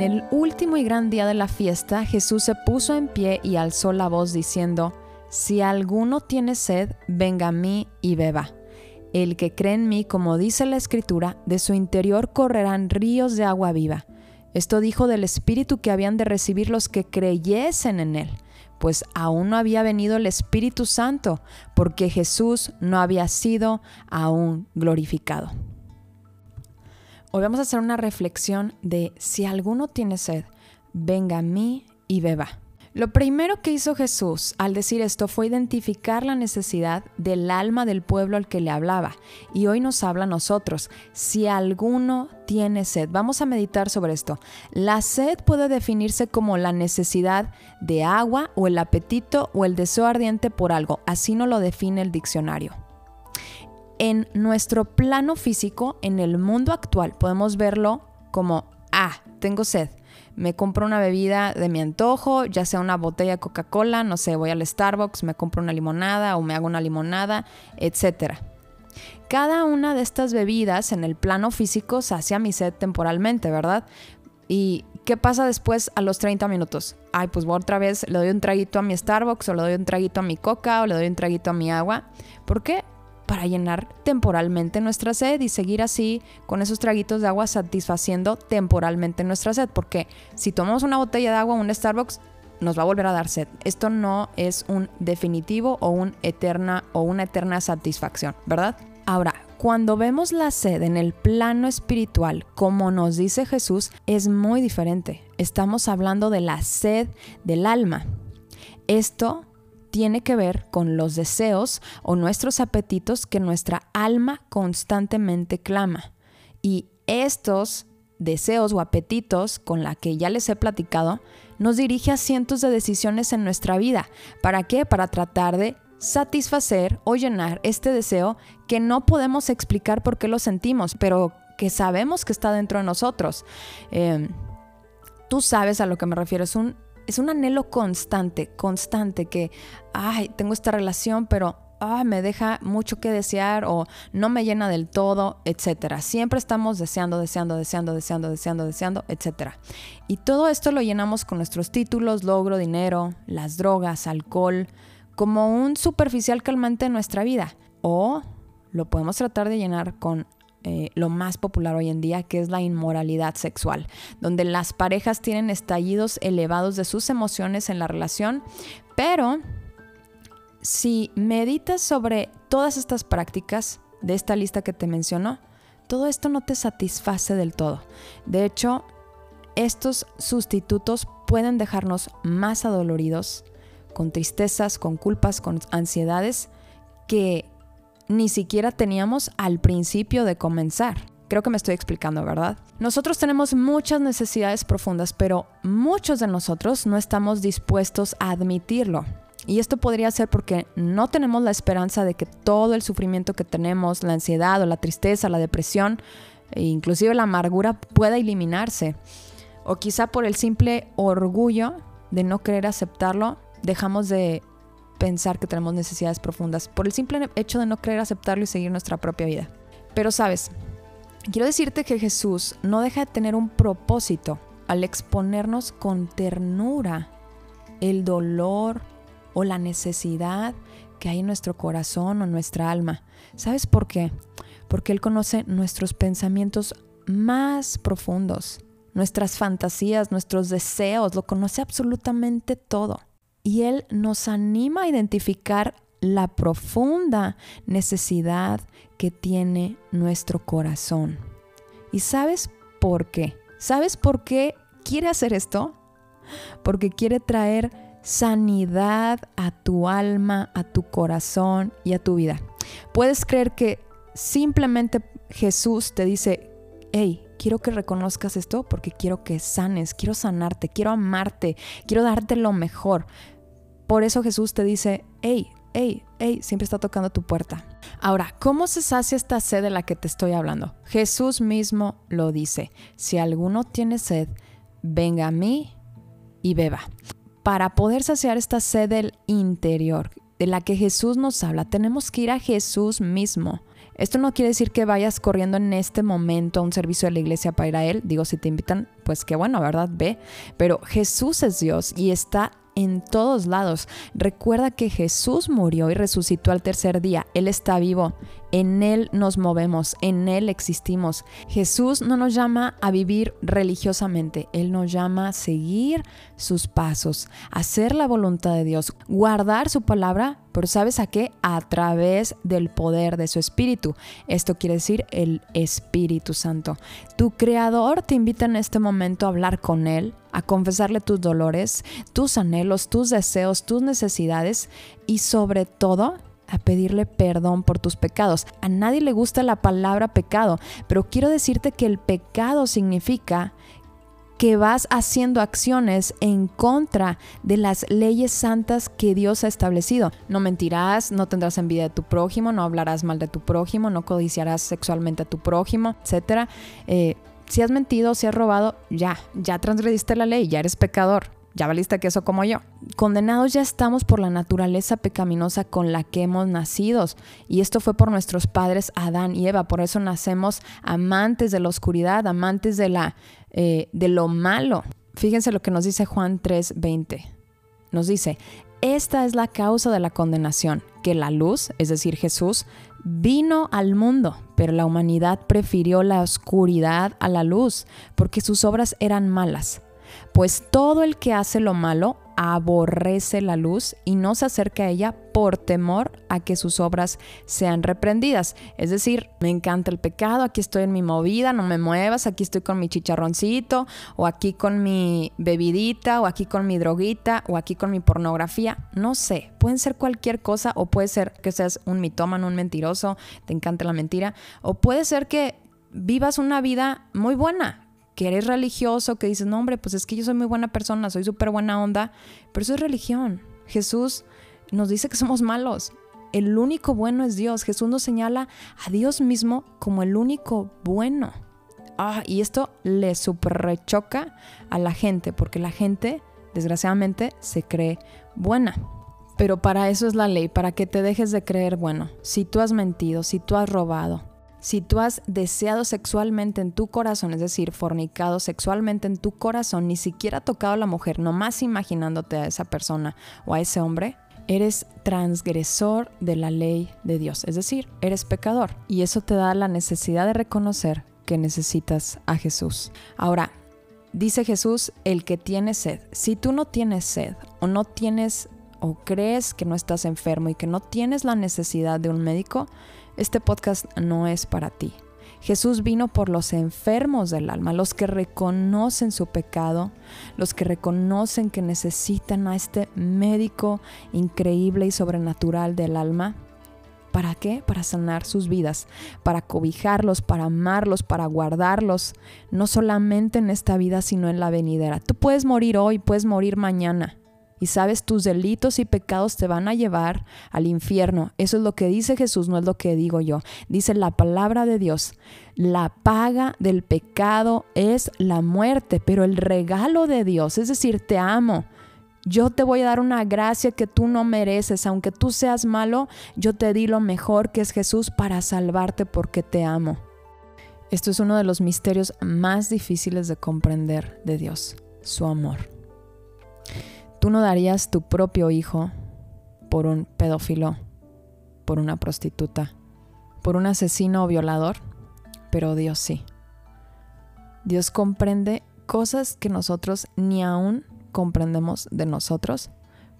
En el último y gran día de la fiesta, Jesús se puso en pie y alzó la voz diciendo, Si alguno tiene sed, venga a mí y beba. El que cree en mí, como dice la Escritura, de su interior correrán ríos de agua viva. Esto dijo del Espíritu que habían de recibir los que creyesen en él, pues aún no había venido el Espíritu Santo, porque Jesús no había sido aún glorificado. Hoy vamos a hacer una reflexión de si alguno tiene sed, venga a mí y beba. Lo primero que hizo Jesús al decir esto fue identificar la necesidad del alma del pueblo al que le hablaba. Y hoy nos habla a nosotros. Si alguno tiene sed, vamos a meditar sobre esto. La sed puede definirse como la necesidad de agua o el apetito o el deseo ardiente por algo. Así no lo define el diccionario en nuestro plano físico, en el mundo actual, podemos verlo como, ah, tengo sed. Me compro una bebida de mi antojo, ya sea una botella de Coca-Cola, no sé, voy al Starbucks, me compro una limonada o me hago una limonada, etc. Cada una de estas bebidas en el plano físico sacia mi sed temporalmente, ¿verdad? ¿Y qué pasa después a los 30 minutos? Ay, pues voy otra vez, le doy un traguito a mi Starbucks o le doy un traguito a mi Coca o le doy un traguito a mi agua. ¿Por qué? Para llenar temporalmente nuestra sed y seguir así con esos traguitos de agua satisfaciendo temporalmente nuestra sed. Porque si tomamos una botella de agua en un Starbucks, nos va a volver a dar sed. Esto no es un definitivo o, un eterna, o una eterna satisfacción, ¿verdad? Ahora, cuando vemos la sed en el plano espiritual, como nos dice Jesús, es muy diferente. Estamos hablando de la sed del alma. Esto tiene que ver con los deseos o nuestros apetitos que nuestra alma constantemente clama. Y estos deseos o apetitos con la que ya les he platicado nos dirige a cientos de decisiones en nuestra vida. ¿Para qué? Para tratar de satisfacer o llenar este deseo que no podemos explicar por qué lo sentimos, pero que sabemos que está dentro de nosotros. Em, tú sabes a lo que me refiero, es un es un anhelo constante, constante, que, ay, tengo esta relación, pero ay, me deja mucho que desear o no me llena del todo, etcétera. Siempre estamos deseando, deseando, deseando, deseando, deseando, deseando, etcétera. Y todo esto lo llenamos con nuestros títulos, logro, dinero, las drogas, alcohol, como un superficial calmante en nuestra vida. O lo podemos tratar de llenar con eh, lo más popular hoy en día, que es la inmoralidad sexual, donde las parejas tienen estallidos elevados de sus emociones en la relación, pero si meditas sobre todas estas prácticas de esta lista que te menciono, todo esto no te satisface del todo. De hecho, estos sustitutos pueden dejarnos más adoloridos, con tristezas, con culpas, con ansiedades, que ni siquiera teníamos al principio de comenzar. Creo que me estoy explicando, ¿verdad? Nosotros tenemos muchas necesidades profundas, pero muchos de nosotros no estamos dispuestos a admitirlo. Y esto podría ser porque no tenemos la esperanza de que todo el sufrimiento que tenemos, la ansiedad o la tristeza, la depresión, e inclusive la amargura, pueda eliminarse. O quizá por el simple orgullo de no querer aceptarlo, dejamos de pensar que tenemos necesidades profundas por el simple hecho de no querer aceptarlo y seguir nuestra propia vida. Pero sabes, quiero decirte que Jesús no deja de tener un propósito al exponernos con ternura el dolor o la necesidad que hay en nuestro corazón o nuestra alma. ¿Sabes por qué? Porque Él conoce nuestros pensamientos más profundos, nuestras fantasías, nuestros deseos, lo conoce absolutamente todo y Él nos anima a identificar la profunda necesidad que tiene nuestro corazón. ¿Y sabes por qué? ¿Sabes por qué quiere hacer esto? Porque quiere traer sanidad a tu alma, a tu corazón y a tu vida. Puedes creer que simplemente Jesús te dice, hey, quiero que reconozcas esto porque quiero que sanes, quiero sanarte, quiero amarte, quiero darte lo mejor. Por eso Jesús te dice, hey, hey, hey, siempre está tocando tu puerta. Ahora, ¿cómo se sacia esta sed de la que te estoy hablando? Jesús mismo lo dice, si alguno tiene sed, venga a mí y beba. Para poder saciar esta sed del interior, de la que Jesús nos habla, tenemos que ir a Jesús mismo. Esto no quiere decir que vayas corriendo en este momento a un servicio de la iglesia para ir a Él. Digo, si te invitan, pues qué bueno, ¿verdad? Ve. Pero Jesús es Dios y está en todos lados. Recuerda que Jesús murió y resucitó al tercer día. Él está vivo. En Él nos movemos, en Él existimos. Jesús no nos llama a vivir religiosamente, Él nos llama a seguir sus pasos, hacer la voluntad de Dios, guardar su palabra, pero ¿sabes a qué? A través del poder de su Espíritu. Esto quiere decir el Espíritu Santo. Tu Creador te invita en este momento a hablar con Él, a confesarle tus dolores, tus anhelos, tus deseos, tus necesidades y sobre todo a pedirle perdón por tus pecados. A nadie le gusta la palabra pecado, pero quiero decirte que el pecado significa que vas haciendo acciones en contra de las leyes santas que Dios ha establecido. No mentirás, no tendrás envidia de tu prójimo, no hablarás mal de tu prójimo, no codiciarás sexualmente a tu prójimo, etc. Eh, si has mentido, si has robado, ya, ya transgrediste la ley, ya eres pecador ya valiste queso como yo. Condenados ya estamos por la naturaleza pecaminosa con la que hemos nacido. Y esto fue por nuestros padres Adán y Eva. Por eso nacemos amantes de la oscuridad, amantes de, la, eh, de lo malo. Fíjense lo que nos dice Juan 3:20. Nos dice, esta es la causa de la condenación, que la luz, es decir, Jesús, vino al mundo, pero la humanidad prefirió la oscuridad a la luz, porque sus obras eran malas pues todo el que hace lo malo aborrece la luz y no se acerca a ella por temor a que sus obras sean reprendidas. Es decir, me encanta el pecado, aquí estoy en mi movida, no me muevas, aquí estoy con mi chicharroncito, o aquí con mi bebidita, o aquí con mi droguita, o aquí con mi pornografía. No sé, pueden ser cualquier cosa, o puede ser que seas un mitómano, un mentiroso, te encanta la mentira, o puede ser que vivas una vida muy buena, que eres religioso, que dices, no hombre, pues es que yo soy muy buena persona, soy súper buena onda, pero eso es religión. Jesús nos dice que somos malos. El único bueno es Dios. Jesús nos señala a Dios mismo como el único bueno. Ah, y esto le rechoca a la gente, porque la gente, desgraciadamente, se cree buena. Pero para eso es la ley, para que te dejes de creer bueno. Si tú has mentido, si tú has robado, si tú has deseado sexualmente en tu corazón, es decir, fornicado sexualmente en tu corazón, ni siquiera tocado a la mujer, nomás imaginándote a esa persona o a ese hombre, eres transgresor de la ley de Dios, es decir, eres pecador. Y eso te da la necesidad de reconocer que necesitas a Jesús. Ahora, dice Jesús, el que tiene sed, si tú no tienes sed o no tienes o crees que no estás enfermo y que no tienes la necesidad de un médico, este podcast no es para ti. Jesús vino por los enfermos del alma, los que reconocen su pecado, los que reconocen que necesitan a este médico increíble y sobrenatural del alma. ¿Para qué? Para sanar sus vidas, para cobijarlos, para amarlos, para guardarlos, no solamente en esta vida, sino en la venidera. Tú puedes morir hoy, puedes morir mañana, y sabes, tus delitos y pecados te van a llevar al infierno. Eso es lo que dice Jesús, no es lo que digo yo. Dice la palabra de Dios. La paga del pecado es la muerte, pero el regalo de Dios, es decir, te amo. Yo te voy a dar una gracia que tú no mereces. Aunque tú seas malo, yo te di lo mejor que es Jesús para salvarte porque te amo. Esto es uno de los misterios más difíciles de comprender de Dios, su amor. Tú no darías tu propio hijo por un pedófilo, por una prostituta, por un asesino o violador, pero Dios sí. Dios comprende cosas que nosotros ni aún comprendemos de nosotros,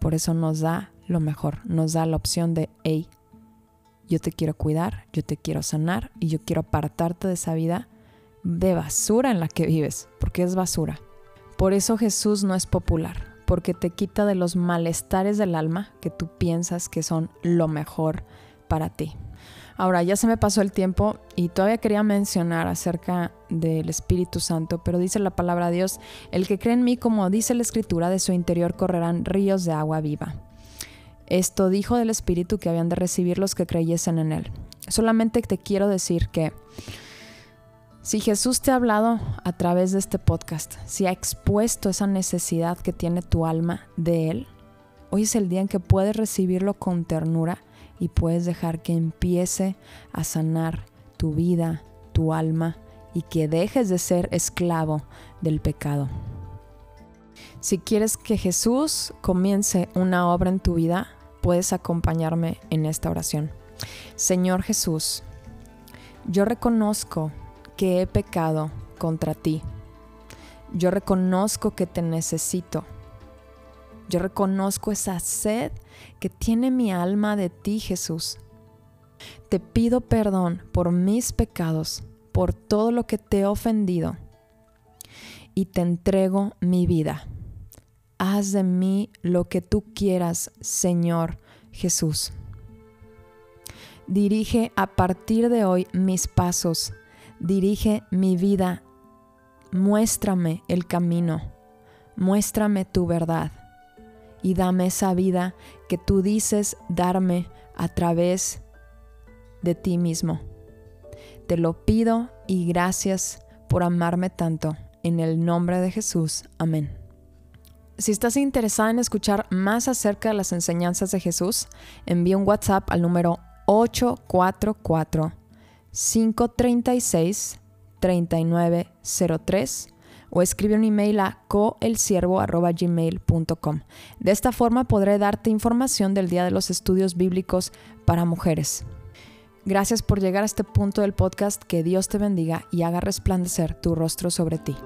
por eso nos da lo mejor, nos da la opción de, hey, yo te quiero cuidar, yo te quiero sanar y yo quiero apartarte de esa vida de basura en la que vives, porque es basura. Por eso Jesús no es popular, porque te quita de los malestares del alma que tú piensas que son lo mejor para ti. Ahora, ya se me pasó el tiempo y todavía quería mencionar acerca del Espíritu Santo, pero dice la palabra de Dios, el que cree en mí, como dice la Escritura, de su interior correrán ríos de agua viva. Esto dijo del Espíritu que habían de recibir los que creyesen en él. Solamente te quiero decir que si Jesús te ha hablado a través de este podcast, si ha expuesto esa necesidad que tiene tu alma de Él, hoy es el día en que puedes recibirlo con ternura y puedes dejar que empiece a sanar tu vida, tu alma y que dejes de ser esclavo del pecado. Si quieres que Jesús comience una obra en tu vida, puedes acompañarme en esta oración. Señor Jesús, yo reconozco que he pecado contra ti. Yo reconozco que te necesito. Yo reconozco esa sed que tiene mi alma de ti, Jesús. Te pido perdón por mis pecados, por todo lo que te he ofendido, y te entrego mi vida. Haz de mí lo que tú quieras, Señor Jesús. Dirige a partir de hoy mis pasos, dirige mi vida, muéstrame el camino, muéstrame tu verdad y dame esa vida que tú dices darme a través de ti mismo. Te lo pido y gracias por amarme tanto. En el nombre de Jesús. Amén. Si estás interesada en escuchar más acerca de las enseñanzas de Jesús, envía un WhatsApp al número 844 536 3903 o escribe un email a coelsiervo.gmail.com. De esta forma podré darte información del Día de los Estudios Bíblicos para Mujeres. Gracias por llegar a este punto del podcast. Que Dios te bendiga y haga resplandecer tu rostro sobre ti.